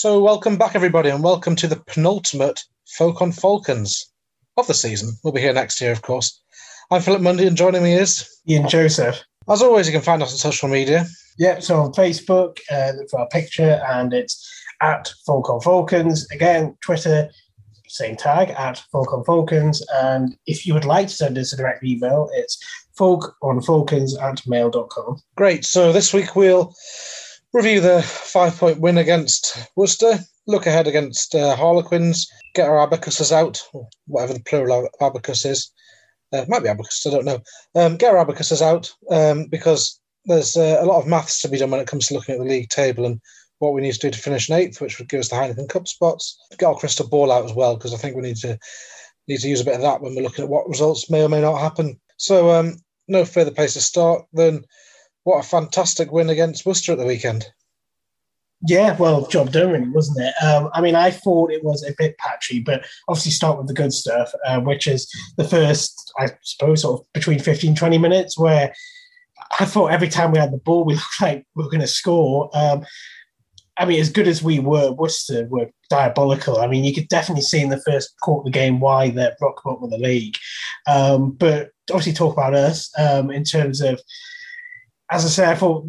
So, welcome back, everybody, and welcome to the penultimate Folk on Falcons of the season. We'll be here next year, of course. I'm Philip Mundy, and joining me is Ian Joseph. As always, you can find us on social media. Yep, so on Facebook, uh, look for our picture, and it's at Folk on Falcons. Again, Twitter, same tag, at Folk on Falcons. And if you would like to send us a direct email, it's folk on falcons at mail.com. Great. So, this week we'll review the five point win against Worcester, look ahead against uh, Harlequins, get our abacuses out, whatever the plural of abacus is. Uh, might be abacus, I don't know. Um, get our abacuses out um, because there's uh, a lot of maths to be done when it comes to looking at the league table and what we need to do to finish in eighth, which would give us the Heineken Cup spots. Get our crystal ball out as well because I think we need to need to use a bit of that when we're looking at what results may or may not happen. So, um, no further place to start than what a fantastic win against Worcester at the weekend. Yeah, well, job done, really, wasn't it? Um, I mean, I thought it was a bit patchy, but obviously start with the good stuff, uh, which is the first, I suppose, sort of between 15, 20 minutes, where I thought every time we had the ball, we looked like we were going to score. Um, I mean, as good as we were, Worcester were diabolical. I mean, you could definitely see in the first quarter of the game why they're rock up with the league. Um, but obviously, talk about us um, in terms of as I say, I thought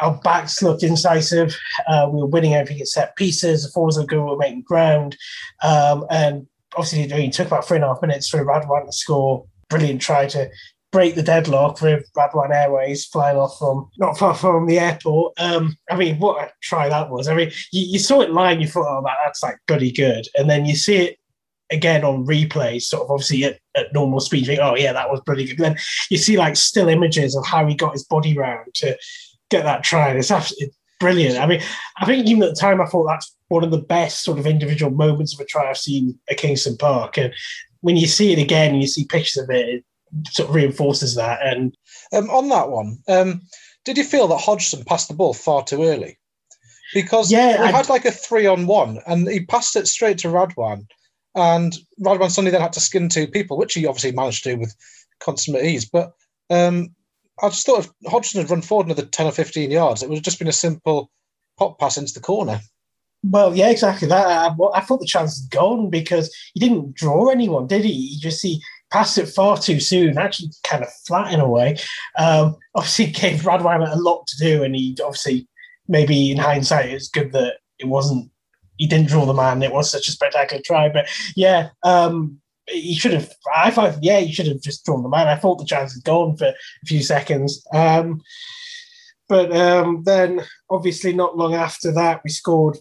our backs looked incisive. Uh, we were winning everything at set pieces. The forwards were good, we were making ground. Um, and obviously, it took about three and a half minutes for Radwan to score. Brilliant try to break the deadlock with Radwan Airways flying off from not far from the airport. Um, I mean, what a try that was. I mean, you, you saw it live, you thought, oh, that, that's like goody good. And then you see it again on replay, sort of obviously at, at normal speed, think, oh yeah, that was pretty good. But then you see like still images of how he got his body round to get that try. It's absolutely brilliant. I mean, I think even at the time I thought that's one of the best sort of individual moments of a try I've seen at Kingston Park. And when you see it again and you see pictures of it, it sort of reinforces that. And um, on that one, um, did you feel that Hodgson passed the ball far too early? Because yeah, we I, had like a three on one, and he passed it straight to Radwan, and Radwan suddenly then had to skin two people, which he obviously managed to do with consummate ease. But um, I just thought if Hodgson had run forward another 10 or 15 yards, it would have just been a simple pop pass into the corner. Well, yeah, exactly that. I, I thought the chance was gone because he didn't draw anyone, did he? He just he passed it far too soon, actually kind of flat in a way. Um, obviously, gave Radwan a lot to do, and he obviously, maybe in hindsight, it's good that it wasn't he didn't draw the man. It was such a spectacular try. But yeah, um, he should have. I thought, yeah, he should have just drawn the man. I thought the chance had gone for a few seconds. Um, but um, then, obviously, not long after that, we scored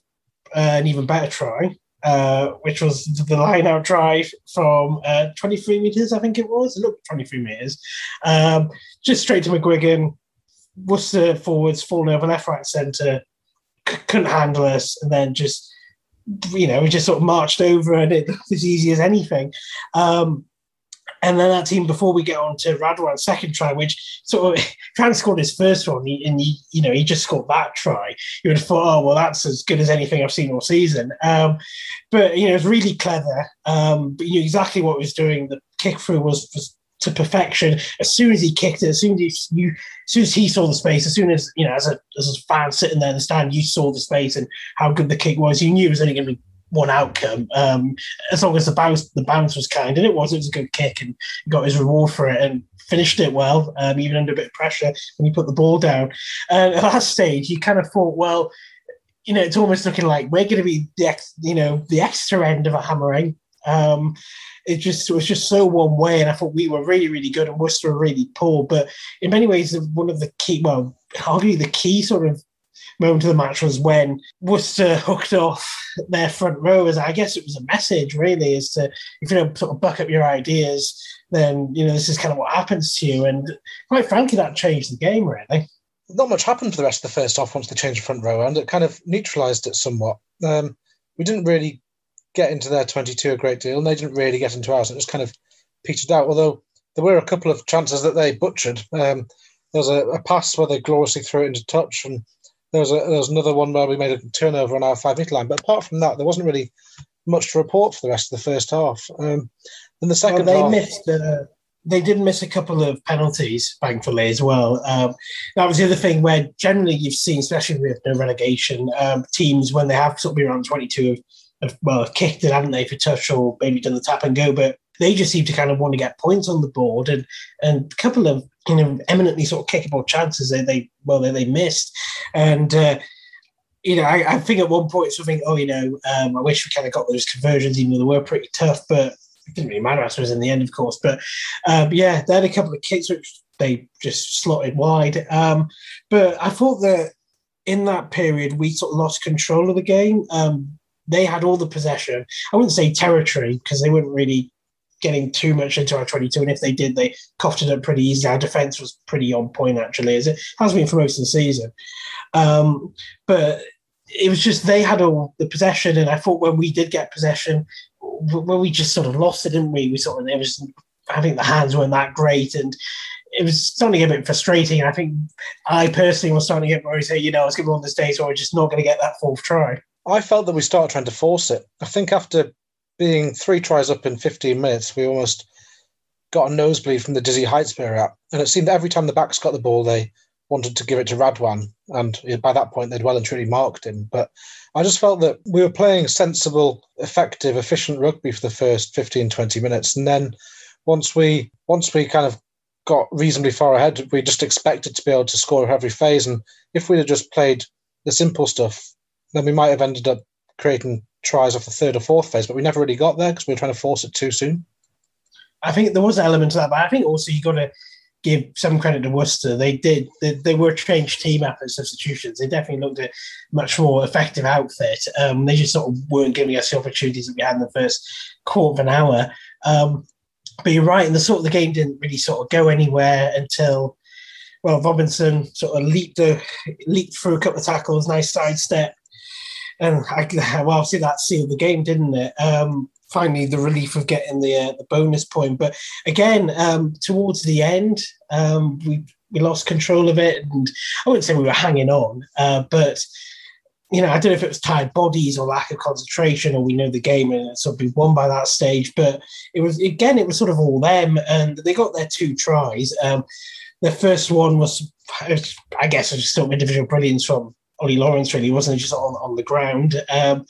uh, an even better try, uh, which was the line out try from uh, 23 metres, I think it was. It looked 23 metres. Um, just straight to McGuigan. Worcester forwards falling over left, right, centre. C- couldn't handle us, and then just you know, we just sort of marched over and it looked as easy as anything. Um, and then that team, before we get on to Radwan's second try, which sort of Fran scored his first one, and he, you know, he just scored that try. You would have thought, oh well, that's as good as anything I've seen all season. Um, but you know, it was really clever. Um, but you knew exactly what he was doing. The kick through was, was to perfection. As soon as he kicked it, as soon as you, as soon as he saw the space, as soon as you know, as a as a fan sitting there in the stand, you saw the space and how good the kick was. You knew it was only going to be one outcome. Um, as long as the bounce the bounce was kind, and it was. It was a good kick, and got his reward for it, and finished it well, um, even under a bit of pressure when he put the ball down. And at that stage, you kind of thought, well. You know, it's almost looking like we're going to be the ex, you know, the extra end of a hammering. Um, it just it was just so one way, and I thought we were really really good and Worcester were really poor. But in many ways, one of the key, well, arguably the key sort of moment of the match was when Worcester hooked off their front rowers. I guess it was a message really, is to if you don't sort of buck up your ideas, then you know this is kind of what happens to you. And quite frankly, that changed the game really. Not much happened for the rest of the first half once they changed the front row, and it kind of neutralised it somewhat. Um, we didn't really get into their 22 a great deal, and they didn't really get into ours. It just kind of petered out. Although there were a couple of chances that they butchered. Um, there was a, a, pass where they gloriously threw it into touch, and there was a, there was another one where we made a turnover on our five metre line. But apart from that, there wasn't really much to report for the rest of the first half. Um, then the second well, they half, missed. Uh, they did miss a couple of penalties, thankfully, as well. Um, that was the other thing where generally you've seen, especially with no relegation, um, teams when they have sort of around 22 have, well, have kicked it, haven't they, for touch or maybe done the tap and go, but they just seem to kind of want to get points on the board and and a couple of you know eminently sort of kickable chances they, they well they, they missed and uh, you know, I, I, think at one point something, oh, you know, um, I wish we kind of got those conversions, even though they were pretty tough, but it didn't really matter, I suppose, in the end, of course. But um, yeah, they had a couple of kicks which they just slotted wide. Um, but I thought that in that period, we sort of lost control of the game. Um, they had all the possession. I wouldn't say territory because they weren't really getting too much into our 22. And if they did, they coughed it up pretty easily. Our defence was pretty on point, actually, as it has been for most of the season. Um, but it was just they had all the possession, and I thought when we did get possession, when we just sort of lost it, didn't we? We sort of it was I think the hands weren't that great, and it was starting to get a bit frustrating. I think I personally was starting to get worried. Say, you know, it's going to this day, so we're just not going to get that fourth try. I felt that we started trying to force it. I think after being three tries up in 15 minutes, we almost got a nosebleed from the dizzy heights we were at. And it seemed that every time the backs got the ball, they wanted to give it to Radwan, and by that point they'd well and truly marked him. But I just felt that we were playing sensible, effective, efficient rugby for the first 15, 20 minutes, and then once we once we kind of got reasonably far ahead, we just expected to be able to score every phase. And if we'd have just played the simple stuff, then we might have ended up creating tries off the third or fourth phase, but we never really got there because we were trying to force it too soon. I think there was an element to that, but I think also you got to give some credit to Worcester. They did. They, they were changed team after substitutions. They definitely looked a much more effective outfit. Um, they just sort of weren't giving us the opportunities that we had in the first quarter of an hour. Um, but you're right, and the sort of the game didn't really sort of go anywhere until well, Robinson sort of leaped a, leaped through a couple of tackles, nice sidestep, and I, well, obviously that sealed the game, didn't it? Um, finally the relief of getting the uh, the bonus point. But again, um, towards the end, um, we we lost control of it, and I wouldn't say we were hanging on, uh, but you know, I don't know if it was tired bodies or lack of concentration, or we know the game and it's sort of been won by that stage. But it was again, it was sort of all them, and they got their two tries. Um, the first one was, I guess, was just sort of individual brilliance from Ollie Lawrence. Really, wasn't just on on the ground. Um,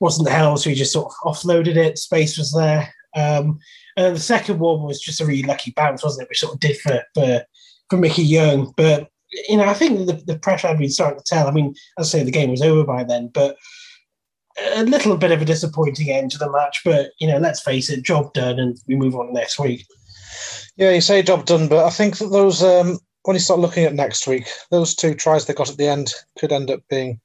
wasn't the hell, so he just sort of offloaded it. Space was there. Um, and the second one was just a really lucky bounce, wasn't it? Which sort of did for for, for Mickey Young. But you know, I think the, the pressure had been starting to tell. I mean, as I say, the game was over by then, but a little bit of a disappointing end to the match. But you know, let's face it, job done, and we move on next week. Yeah, you say job done, but I think that those um, when you start looking at next week, those two tries they got at the end could end up being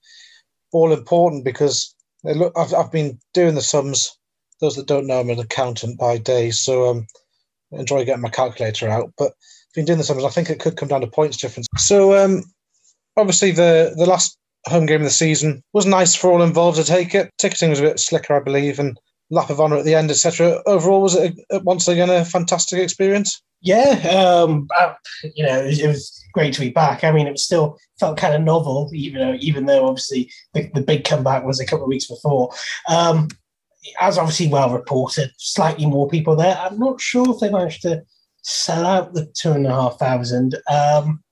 all important because look, I've, I've been doing the sums. Those that don't know, I'm an accountant by day, so um, I enjoy getting my calculator out. But I've been doing the sums. I think it could come down to points difference. So um, obviously, the the last home game of the season was nice for all involved to take it. Ticketing was a bit slicker, I believe, and lap of honour at the end, etc. Overall, was it a, once again a fantastic experience? Yeah, um, I, you know, it was, it was great to be back. I mean, it still felt kind of novel, even though even though obviously the, the big comeback was a couple of weeks before. Um, as obviously well reported, slightly more people there. I'm not sure if they managed to sell out the two and a half thousand. Um,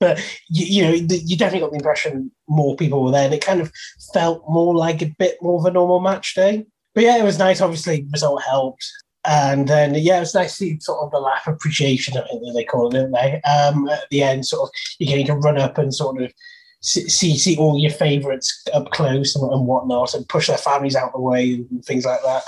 but you, you, know, you definitely got the impression more people were there, and it kind of felt more like a bit more of a normal match day. But yeah, it was nice. Obviously, result helped. And then, yeah, it was nice to see sort of the laugh appreciation, I think they call it, don't they? Um, at the end, sort of, you're getting to run up and sort of see see all your favourites up close and, and, whatnot and push their families out the way and things like that.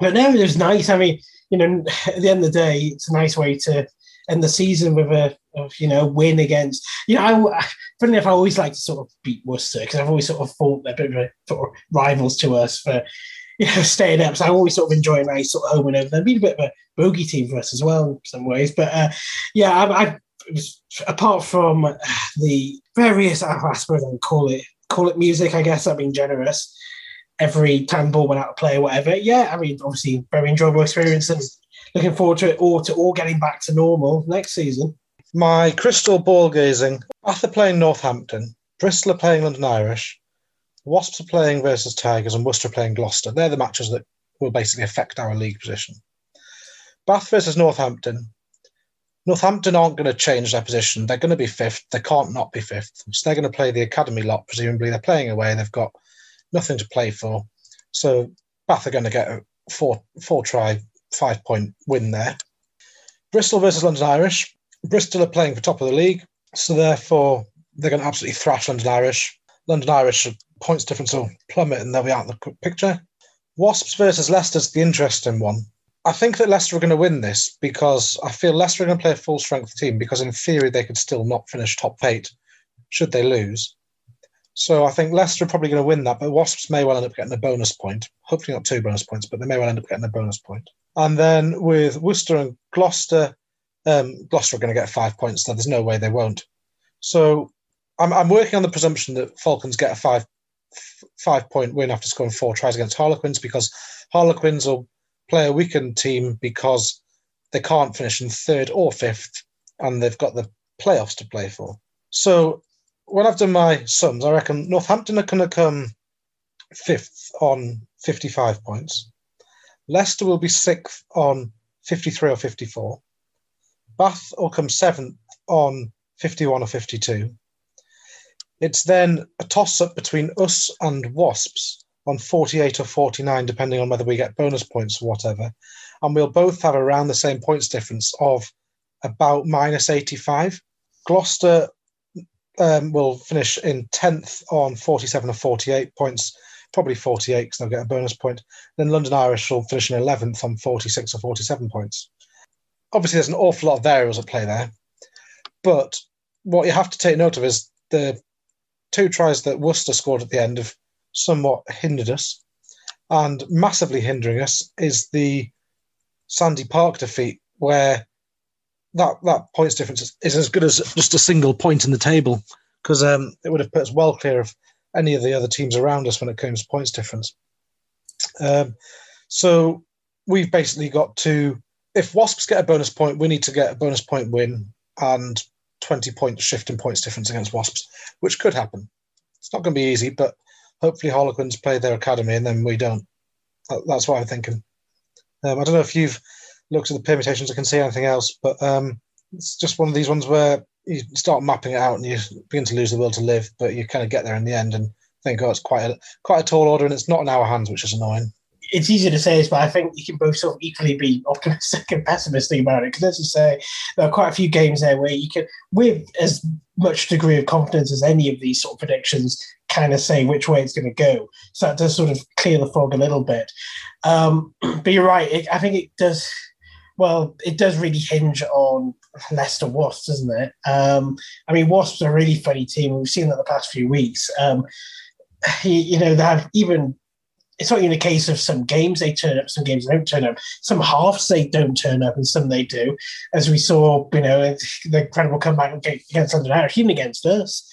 But no, it was nice. I mean, you know, at the end of the day, it's a nice way to end the season with a, you know, win against, you know, I, funny enough, I always like to sort of beat Worcester because I've always sort of thought they're a bit of a, sort of rivals to us for know, staying up. So I always sort of enjoy nice sort of home and over. They've been a bit of a bogey team for us as well in some ways. But uh, yeah, I, I was, apart from the various, I suppose I would call it call it music. I guess I'm being generous. Every time ball went out to play or whatever. Yeah, I mean, obviously, very enjoyable experience and looking forward to it all to all getting back to normal next season. My crystal ball gazing. After playing Northampton, Bristol are playing London Irish, Wasps are playing versus Tigers and Worcester playing Gloucester. They're the matches that will basically affect our league position. Bath versus Northampton. Northampton aren't going to change their position. They're going to be fifth. They can't not be fifth. So they're going to play the academy lot. Presumably, they're playing away. They've got nothing to play for. So Bath are going to get a four four try five point win there. Bristol versus London Irish. Bristol are playing for top of the league, so therefore they're going to absolutely thrash London Irish. London Irish points difference will plummet and they'll be out of the picture. Wasps versus Leicester's the interesting one. I think that Leicester are going to win this because I feel Leicester are going to play a full strength team because in theory they could still not finish top eight should they lose. So I think Leicester are probably going to win that, but Wasps may well end up getting a bonus point. Hopefully not two bonus points, but they may well end up getting a bonus point. And then with Worcester and Gloucester, um, Gloucester are going to get five points. So there's no way they won't. So I'm, I'm working on the presumption that Falcons get a five five point win after scoring four tries against Harlequins because Harlequins will play a weakened team because they can't finish in third or fifth and they've got the playoffs to play for. So when I've done my sums, I reckon Northampton are going to come fifth on 55 points. Leicester will be sixth on 53 or 54. Bath will come seventh on 51 or 52. It's then a toss up between us and Wasps on 48 or 49, depending on whether we get bonus points or whatever. And we'll both have around the same points difference of about minus 85. Gloucester um, will finish in 10th on 47 or 48 points, probably 48 because they'll get a bonus point. Then London Irish will finish in 11th on 46 or 47 points. Obviously, there's an awful lot of variables at play there. But what you have to take note of is the two tries that Worcester scored at the end have somewhat hindered us. And massively hindering us is the Sandy Park defeat, where that that points difference is, as good as just a single point in the table because um, it would have put us well clear of any of the other teams around us when it comes to points difference. Um, so we've basically got to, if Wasps get a bonus point, we need to get a bonus point win and 20 point shift in points difference against Wasps, which could happen. It's not going to be easy, but hopefully Harlequins play their academy and then we don't. That's what I'm thinking. Um, I don't know if you've looked at the permutations, I can see anything else. But um, it's just one of these ones where you start mapping it out and you begin to lose the will to live, but you kind of get there in the end and think, oh, it's quite a quite a tall order, and it's not in our hands, which is annoying. It's easy to say this, but I think you can both sort of equally be optimistic and pessimistic about it. Because as you say, there are quite a few games there where you can, with as much degree of confidence as any of these sort of predictions, kind of say which way it's going to go. So that does sort of clear the fog a little bit. Um, but you're right. It, I think it does well, it does really hinge on Leicester Wasps, doesn't it? Um, I mean, Wasps are a really funny team. We've seen that the past few weeks. Um, you, you know, they have even. It's not even a case of some games they turn up, some games they don't turn up. Some halves they don't turn up, and some they do, as we saw. You know, the incredible comeback against London Irish, even against us.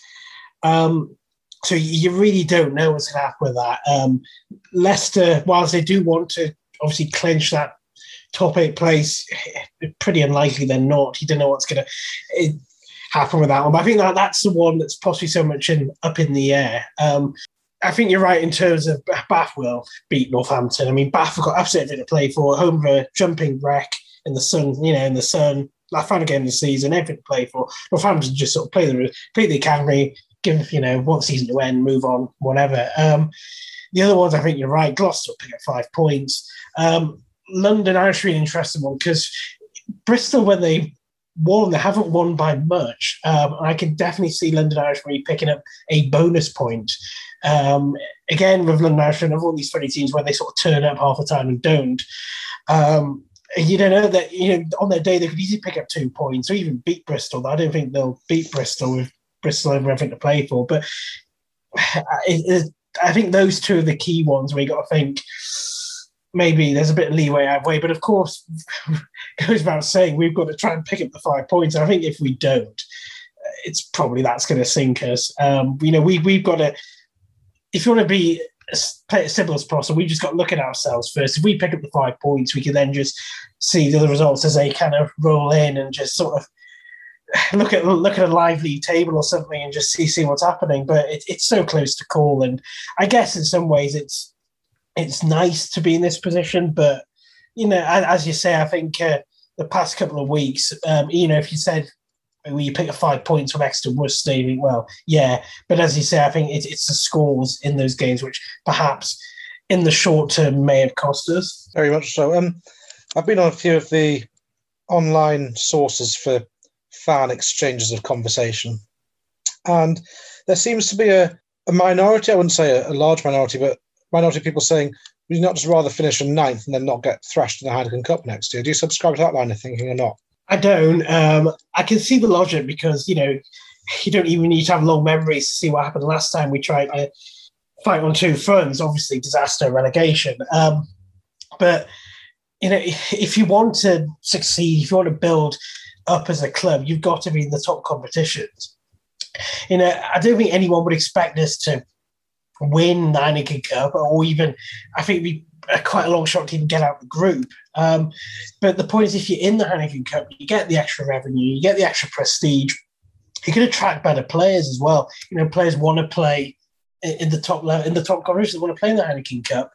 Um, so you really don't know what's going to happen with that. Um, Leicester, whilst they do want to obviously clinch that top eight place, pretty unlikely they're not. You don't know what's going to happen with that one. But I think that that's the one that's possibly so much in up in the air. Um, I think you're right in terms of Bath will beat Northampton. I mean, Bath have got absolutely to play for. Home of a jumping wreck in the sun, you know, in the sun. Last final game of the season, everything to play for. Northampton just sort of play the play the academy, give you know one season to end, move on, whatever. Um, the other ones, I think you're right. Gloucester pick up five points. Um, London Irish really interesting one because Bristol, when they won, they haven't won by much. Um, I can definitely see London Irish really picking up a bonus point. Um, again, with London Irish and all these funny teams where they sort of turn up half the time and don't. Um, you don't know that you know on their day they could easily pick up two points or even beat Bristol. I don't think they'll beat Bristol with Bristol over everything to play for. But I think those two are the key ones where you got to think maybe there's a bit of leeway our way. But of course, it goes without saying, we've got to try and pick up the five points. I think if we don't, it's probably that's going to sink us. Um, you know, we we've got to. If you want to be as simple as possible, we just got to look at ourselves first. If we pick up the five points, we can then just see the results as they kind of roll in and just sort of look at look at a lively table or something and just see see what's happening. But it, it's so close to call, and I guess in some ways it's it's nice to be in this position, but you know, as you say, I think uh, the past couple of weeks, um, you know, if you said you pick a five points from Exeter Worcester, you well, yeah. But as you say, I think it's, it's the scores in those games which perhaps in the short term may have cost us. Very much so. Um, I've been on a few of the online sources for fan exchanges of conversation, and there seems to be a, a minority. I wouldn't say a, a large minority, but minority of people saying you not just rather finish in ninth and then not get thrashed in the Heineken Cup next year? Do you subscribe to that line of thinking or not? I don't. Um, I can see the logic because you know you don't even need to have long memories to see what happened last time we tried to fight on two fronts. Obviously, disaster, relegation. Um, but you know, if you want to succeed, if you want to build up as a club, you've got to be in the top competitions. You know, I don't think anyone would expect us to win the Heineken Cup, or even I think we quite a long shot to even get out of the group. Um, but the point is, if you're in the Heineken Cup, you get the extra revenue, you get the extra prestige. You can attract better players as well. You know, players want to play in the top level, in the top competitions, want to play in the Heineken Cup.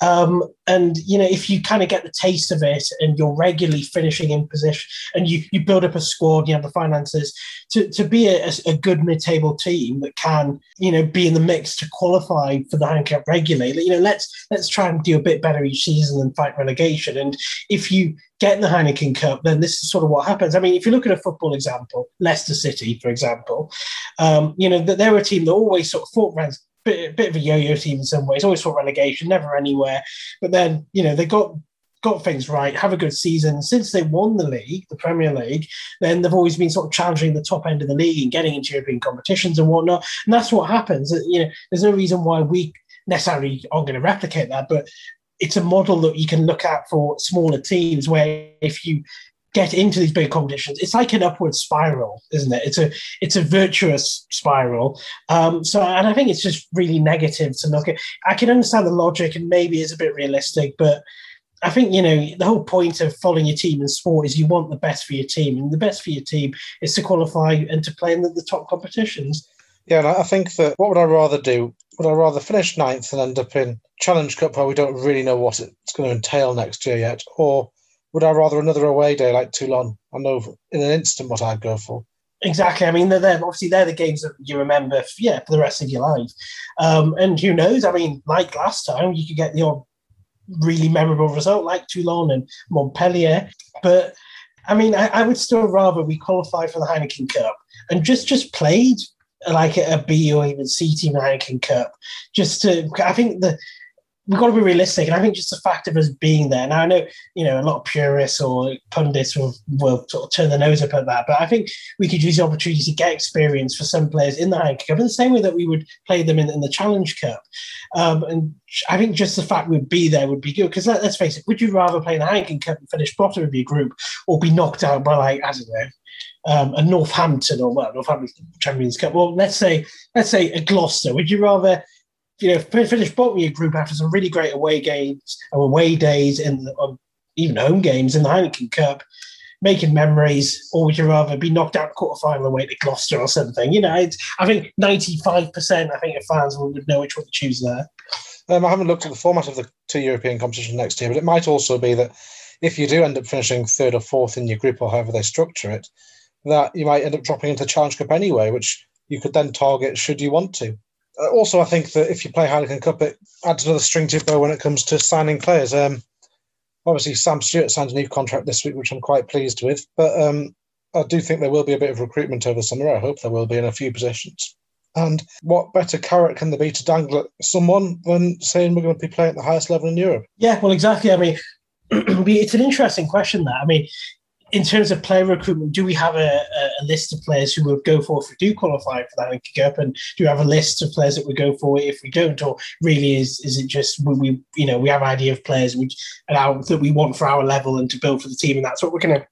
Um, and you know, if you kind of get the taste of it, and you're regularly finishing in position, and you you build up a squad, you have the finances to, to be a, a good mid-table team that can you know be in the mix to qualify for the Heineken Cup regularly. You know, let's let's try and do a bit better each season and fight relegation. And if you get in the Heineken Cup, then this is sort of what happens. I mean, if you look at a football example, Leicester City, for example, um, you know, they're a team that always sort of fought around bit, bit of a yo-yo team in some ways. Always for relegation, never anywhere. But then you know they got got things right, have a good season. Since they won the league, the Premier League, then they've always been sort of challenging the top end of the league and getting into European competitions and whatnot. And that's what happens. You know, there's no reason why we necessarily aren't going to replicate that, but it's a model that you can look at for smaller teams where if you get into these big competitions, it's like an upward spiral, isn't it? It's a it's a virtuous spiral. Um, so, and I think it's just really negative to look at. I can understand the logic, and maybe it's a bit realistic, but I think you know the whole point of following your team in sport is you want the best for your team, and the best for your team is to qualify and to play in the, the top competitions. Yeah, and I think that what would I rather do? Would I rather finish ninth and end up in Challenge Cup where we don't really know what it's going to entail next year yet, or would I rather another away day like Toulon? I know in an instant what I'd go for. Exactly. I mean, they're, they're obviously they're the games that you remember, for, yeah, for the rest of your life. Um, and who knows? I mean, like last time, you could get odd really memorable result like Toulon and Montpellier. But I mean, I, I would still rather we qualify for the Heineken Cup and just just played like a B or even C team Heineken Cup. Just to, I think the we've got to be realistic. And I think just the fact of us being there. Now I know, you know, a lot of purists or pundits will, will sort of turn their nose up at that, but I think we could use the opportunity to get experience for some players in the Heineken Cup in the same way that we would play them in, in the Challenge Cup. Um, and I think just the fact we'd be there would be good. Because let, us face it, would you rather play in the Heineken Cup and finish bottom of your group or be knocked out by like, I don't know, um, a Northampton or well, Northampton Champions Cup. Well, let's say let's say a Gloucester. Would you rather you know, finish bottom of your group after some really great away games and away days and um, even home games in the Heineken Cup, making memories, or would you rather be knocked out quarterfinal away to Gloucester or something? You know, I think 95% I think of fans would know which one to choose there. Um, I haven't looked at the format of the two European competitions next year, but it might also be that if you do end up finishing third or fourth in your group or however they structure it, that you might end up dropping into Challenge Cup anyway, which you could then target should you want to. Uh, also, I think that if you play Heineken Cup, it adds another string to your bow when it comes to signing players. Um, obviously, Sam Stuart signed a new contract this week, which I'm quite pleased with. But um, I do think there will be a bit of recruitment over the summer. I hope there will be in a few positions. And what better carrot can there be to dangle at someone than saying we're going to be playing at the highest level in Europe? Yeah, well, exactly. I mean, it's an interesting question. That I mean, in terms of player recruitment, do we have a, a, list of players who would go for if we do qualify for that Heineken Cup, and do we have a list of players that we go for if we don't, or really is is it just we, we you know we have an idea of players we our, that we want for our level and to build for the team, and that's what we're gonna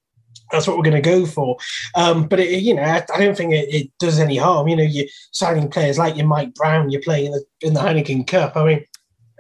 that's what we're going to go for. Um, but it, you know, I, I don't think it, it, does any harm. You know, you're signing players like your Mike Brown, you're playing in the, in the Heineken Cup. I mean,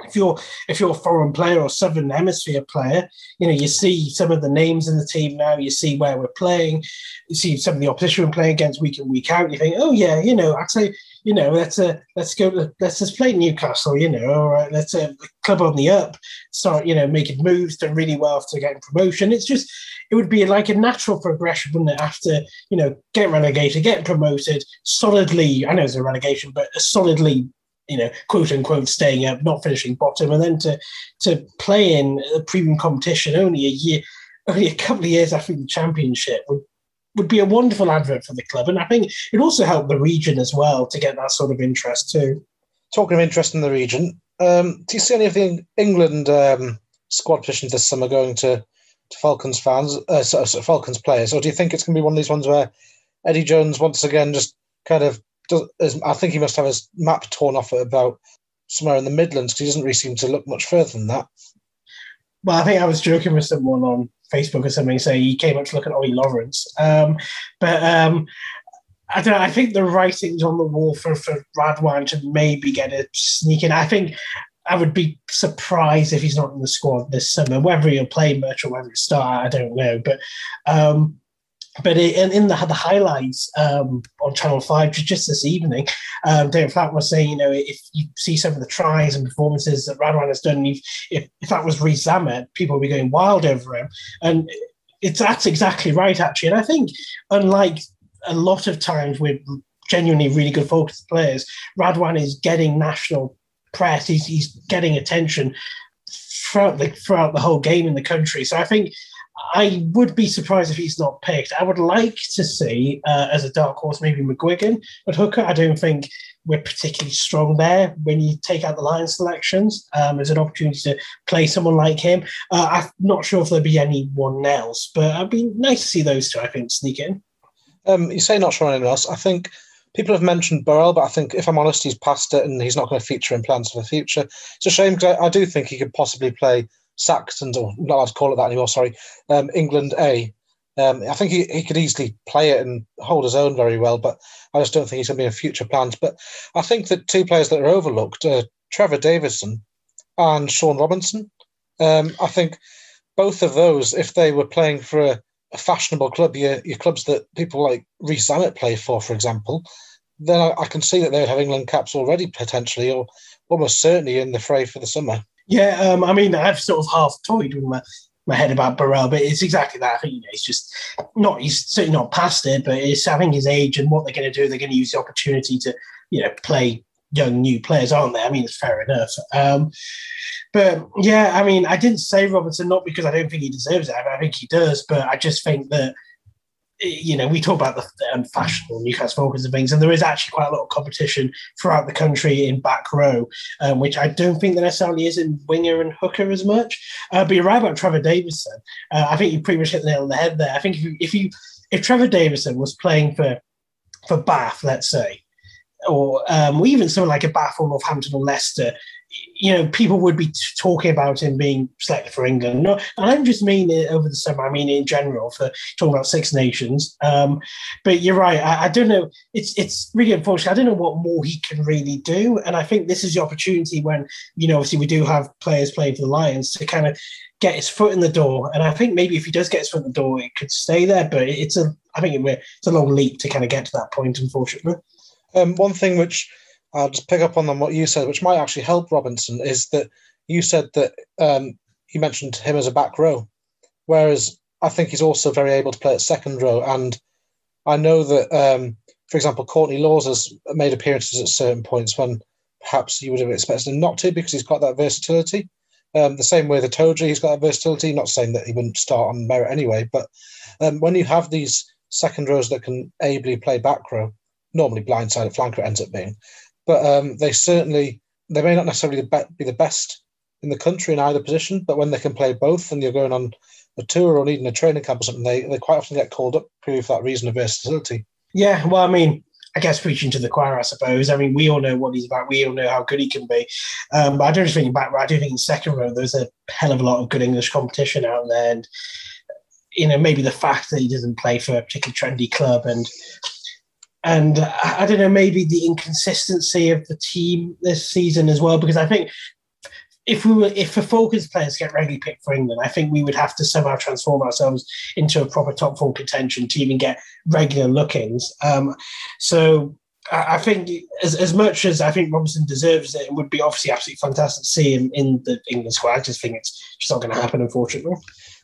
if you're if you're a foreign player or southern hemisphere player you know you see some of the names in the team now you see where we're playing you see some of the opposition we're playing against week in week out you think oh yeah you know i'd you know let's uh, let's go let's just play newcastle you know all right let's uh, club on the up start you know making moves done really well after getting promotion. It's just it would be like a natural progression wouldn't it after you know getting relegated getting promoted solidly i know it's a relegation but solidly you know, quote unquote, staying up, not finishing bottom, and then to to play in a premium competition only a year, only a couple of years after the championship would would be a wonderful advert for the club, and I think it also helped the region as well to get that sort of interest too. Talking of interest in the region, um, do you see any of the England um, squad positions this summer going to, to Falcons fans, uh, Falcons players, or do you think it's going to be one of these ones where Eddie Jones once again just kind of does, I think he must have his map torn off at about somewhere in the Midlands because he doesn't really seem to look much further than that. Well, I think I was joking with someone on Facebook or something saying he came up to look at Ollie Lawrence. Um, but um, I don't know, I think the writing's on the wall for, for Radwan to maybe get a sneak in. I think I would be surprised if he's not in the squad this summer. Whether he'll play much or whether he'll start, I don't know. But um, but in, in the, the highlights um, on Channel 5 just this evening, um, David Flatman was saying, you know, if you see some of the tries and performances that Radwan has done, if, if, if that was Reece Zammit, people would be going wild over him. And it's that's exactly right, actually. And I think, unlike a lot of times with genuinely really good focused players, Radwan is getting national press. He's, he's getting attention throughout the throughout the whole game in the country. So I think I would be surprised if he's not picked. I would like to see, uh, as a dark horse, maybe McGuigan at hooker. I don't think we're particularly strong there when you take out the Lions selections. Um, as an opportunity to play someone like him. Uh, I'm not sure if there'll be anyone else, but it'd be nice to see those two, I think, sneak in. Um, you say not sure anyone else. I think people have mentioned Burrell, but I think, if I'm honest, he's past it and he's not going to feature in plans for the future. It's a shame because I, I do think he could possibly play Saxons, or not allowed to call it that anymore, sorry, um, England A. Um, I think he, he could easily play it and hold his own very well, but I just don't think he's going to be in future plans. But I think that two players that are overlooked are Trevor Davison and Sean Robinson. Um, I think both of those, if they were playing for a, a fashionable club, your, your clubs that people like Reece Zammit play for, for example, then I, I can see that they would have England caps already potentially, or almost certainly in the fray for the summer. Yeah, um, I mean, I've sort of half toyed with my, my head about Burrell, but it's exactly that. I think you know, he's just not, he's certainly not past it, but it's having his age and what they're going to do. They're going to use the opportunity to, you know, play young new players, aren't they? I mean, it's fair enough. Um, but yeah, I mean, I didn't say Robertson not because I don't think he deserves it. I think he does, but I just think that you know, we talk about the um, fashionable Newcastle Falcons and things, and there is actually quite a lot of competition throughout the country in back row, um, which I don't think there necessarily is in winger and hooker as much. Uh, but you're right about Trevor Davison. Uh, I think you pretty much hit the nail on the head there. I think if you if you if Trevor Davison was playing for for Bath, let's say, or um, even someone like a Bath or Northampton or Leicester, you know, people would be talking about him being selected for England. No, I don't just mean it over the summer. I mean in general for talking about Six Nations. Um, but you're right. I, I, don't know. It's it's really unfortunate. I don't know what more he can really do. And I think this is the opportunity when you know, obviously, we do have players playing for the Lions to kind of get his foot in the door. And I think maybe if he does get his foot in the door, it could stay there. But it's a, I think it's a long leap to kind of get to that point. Unfortunately. Um, one thing which I'll just pick up on what you said, which might actually help Robinson, is that you said that um, you mentioned him as a back row, whereas I think he's also very able to play at second row. And I know that, um, for example, Courtney Lawes has made appearances at certain points when perhaps you would have expected him not to because he's got that versatility. Um, the same way Itoje, he's got that versatility. Not saying that he wouldn't start on merit anyway, but um, when you have these second rows that can ably play back row, normally blindside flanker ends up being, but um, they certainly they may not necessarily be the best in the country in either position, but when they can play both and you're going on a tour or needing a training camp or something, they, they quite often get called up purely for that reason of versatility. Yeah, well, I mean, I guess preaching to the choir, I suppose. I mean, we all know what he's about. We all know how good he can be. Um, but I don't think back. I do think in second row, there's a hell of a lot of good English competition out there, and you know, maybe the fact that he doesn't play for a particularly trendy club and and I don't know, maybe the inconsistency of the team this season as well, because I think if we were if the Falcons players get regularly picked for England, I think we would have to somehow transform ourselves into a proper top four contention to even get regular lookings. Um, so I think as, as much as I think Robinson deserves it, it would be obviously absolutely fantastic to see him in the England squad. I just think it's just not going to happen, unfortunately.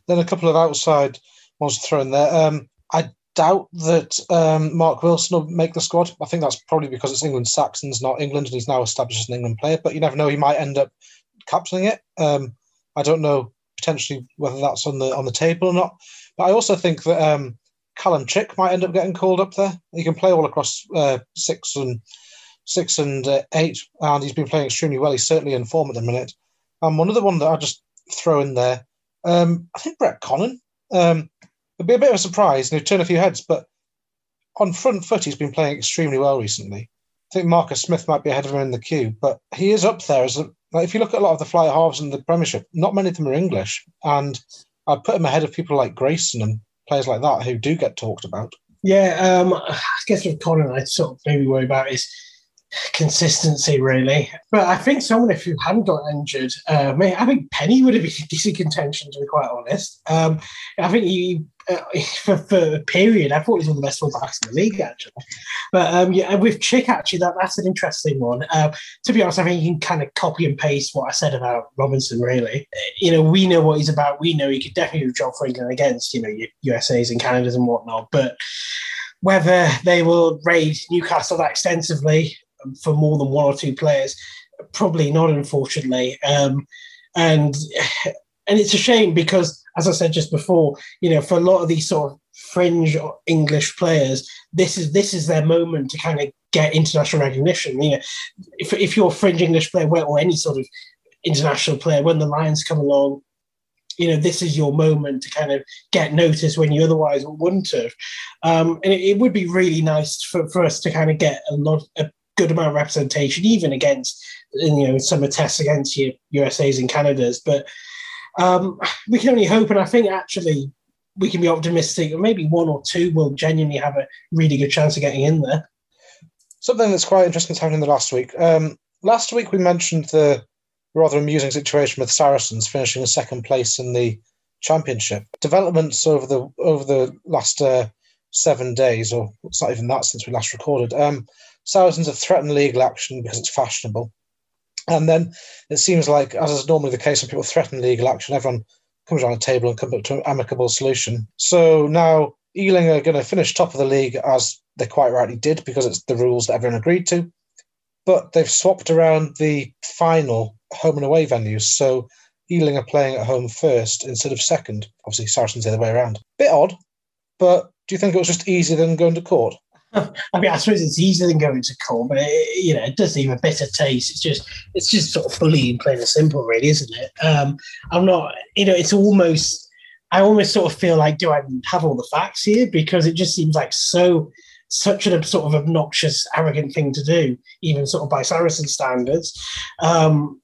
Then a couple of outside ones thrown there. Um, I doubt that um, Mark Wilson will make the squad. I think that's probably because it's England Saxons, not England, and he's now established as an England player. But you never know; he might end up captaining it. Um, I don't know potentially whether that's on the on the table or not. But I also think that um, Callum Chick might end up getting called up there. He can play all across uh, six and six and uh, eight, and he's been playing extremely well. He's certainly in form at the minute. And one other one that I just throw in there, um, I think Brett Connon. Um, it'd be a bit of a surprise, and he'd turn a few heads, but on front foot, he's been playing extremely well recently. I think Marcus Smith might be ahead of him in the queue, but he is up there as a, like if you look at a lot of the fly halves in the Premiership, not many of them are English, and I'd put him ahead of people like Grayson and players like that who do get talked about. Yeah, um, I guess with Connon, I sort of maybe worry about is consistency, really. But I think someone, if you hadn't got injured, uh, I think Penny would have been decent contention, to be quite honest. Um, I think he, uh, for, for a period, I thought he was one of the best fullbacks in the league, actually. But um, yeah, with Chick, actually, that, that's an interesting one. Uh, to be honest, I think you can kind of copy and paste what I said about Robinson, really. You know, we know what he's about. We know he could definitely do a for England against, you know, USA's and Canada's and whatnot. But whether they will raid Newcastle that extensively for more than one or two players. Probably not, unfortunately. Um, and and it's a shame because, as I said just before, you know, for a lot of these sort of fringe English players, this is this is their moment to kind of get international recognition. You know, if, if you're a fringe English player or any sort of international player, when the Lions come along, you know, this is your moment to kind of get noticed when you otherwise wouldn't have. Um, and it, it, would be really nice for, for us to kind of get a lot, a good amount of representation, even against you know some tests against your USA's and Canada's. But um, we can only hope, and I think actually we can be optimistic. that Maybe one or two will genuinely have a really good chance of getting in there. Something that's quite interesting happened in the last week. Um, last week we mentioned the rather amusing situation with Saracens finishing in second place in the championship. Developments over the over the last uh, seven days, or it's not even that since we last recorded. Um, Saracens have threatened legal action because it's fashionable. And then it seems like, as is normally the case when people threaten legal action, everyone comes around a table and comes up to an amicable solution. So now Ealing are going to finish top of the league as they quite rightly did because it's the rules that everyone agreed to. But they've swapped around the final home and away venues. So Ealing are playing at home first instead of second. Obviously, Saracens the other way around. Bit odd, but do you think it was just easier than going to court? I mean, I suppose it's easier than going to court, but it, you know, it does leave a bitter taste. It's just, it's just sort of bullying, plain and simple, really, isn't it? Um, I'm not, you know, it's almost, I almost sort of feel like, do I have all the facts here? Because it just seems like so, such a sort of obnoxious, arrogant thing to do, even sort of by Saracen standards. Um,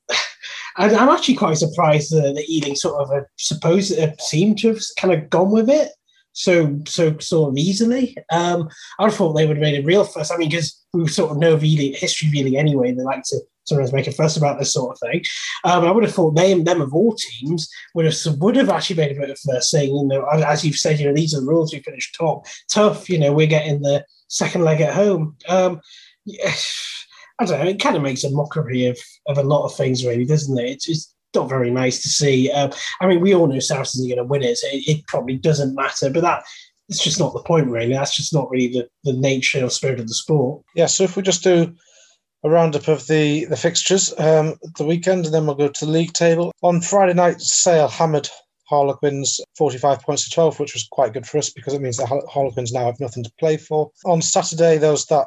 and I'm actually quite surprised that, the Ealing sort of uh, supposed uh, seem to have kind of gone with it so so sort of easily. Um, I thought they would have made a real fuss. I mean, because we sort of know really history really anyway. They like to sometimes make a fuss about this sort of thing. Um, I would have thought they them of all teams would have would have actually made a bit of fuss, saying you know as you've said, you know these are the rules. We finished top, tough. You know we're getting the second leg at home. Um, yeah, I don't know. It kind of makes a mockery of of a lot of things, really, doesn't it? It's just not very nice to see. Um, I mean, we all know Saracens are going to win it, so it, it, probably doesn't matter. But that it's just not the point, really. That's just not really the, the nature or spirit of the sport. Yeah. So if we just do a roundup of the the fixtures um, the weekend, and then we'll go to the league table on Friday night. Sale hammered Harlequins 45 points to 12, which was quite good for us because it means that Harlequins now have nothing to play for. On Saturday, there was that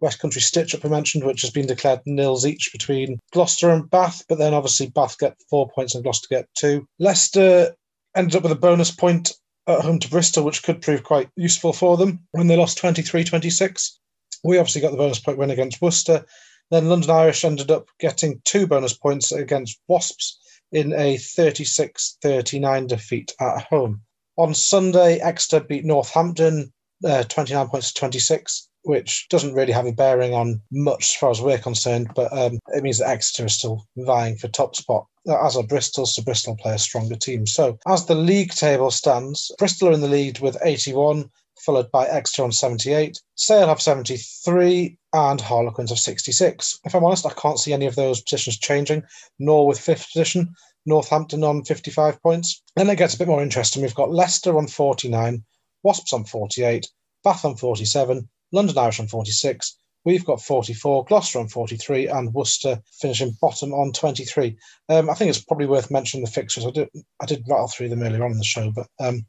West Country Stitch Up I mentioned, which has been declared nils each between Gloucester and Bath, but then obviously Bath get four points and Gloucester get two. Leicester ended up with a bonus point at home to Bristol, which could prove quite useful for them when they lost 23 26. We obviously got the bonus point win against Worcester. Then London Irish ended up getting two bonus points against Wasps in a 36 39 defeat at home. On Sunday, Exeter beat Northampton uh, 29 points to 26. Which doesn't really have a bearing on much as far as we're concerned, but um, it means that Exeter is still vying for top spot. As are Bristol, so Bristol play a stronger team. So, as the league table stands, Bristol are in the lead with 81, followed by Exeter on 78. Sale have 73 and Harlequins have 66. If I'm honest, I can't see any of those positions changing, nor with fifth position. Northampton on 55 points. Then it gets a bit more interesting. We've got Leicester on 49, Wasps on 48, Bath on 47, London Irish on 46. We've got 44, Gloucester on 43, and Worcester finishing bottom on 23. Um, I think it's probably worth mentioning the fixtures. I did, I did rattle through them earlier on in the show, but um,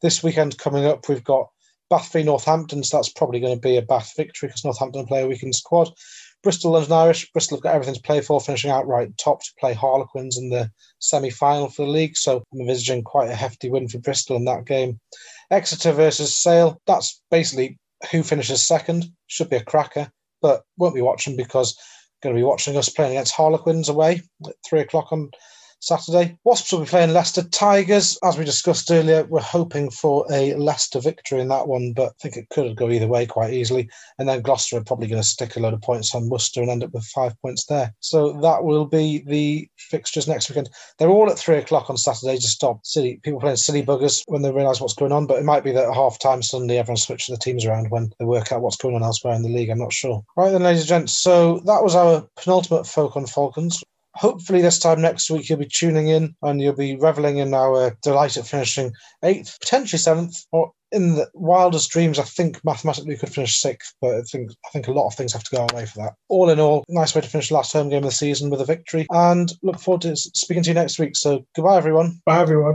this weekend coming up, we've got Bath v Northampton, so that's probably going to be a Bath victory because Northampton play a weekend squad. Bristol London Irish. Bristol have got everything to play for, finishing outright top to play Harlequins in the semi final for the league. So I'm envisaging quite a hefty win for Bristol in that game. Exeter versus Sale. That's basically who finishes second. Should be a cracker, but won't be watching because going to be watching us playing against Harlequins away at three o'clock on Saturday. Wasps will be playing Leicester Tigers. As we discussed earlier, we're hoping for a Leicester victory in that one, but I think it could go either way quite easily. And then Gloucester are probably going to stick a load of points on Worcester and end up with five points there. So that will be the fixtures next weekend. They're all at three o'clock on Saturday to stop silly people playing silly buggers when they realise what's going on. But it might be that at half time Sunday everyone switches the teams around when they work out what's going on elsewhere in the league. I'm not sure. Right then, ladies and gents. So that was our penultimate folk on Falcons hopefully this time next week you'll be tuning in and you'll be reveling in our delight at finishing eighth, potentially seventh, or in the wildest dreams, I think mathematically we could finish sixth, but I think I think a lot of things have to go away for that. All in all, nice way to finish the last home game of the season with a victory, and look forward to speaking to you next week. So goodbye, everyone. Bye, everyone.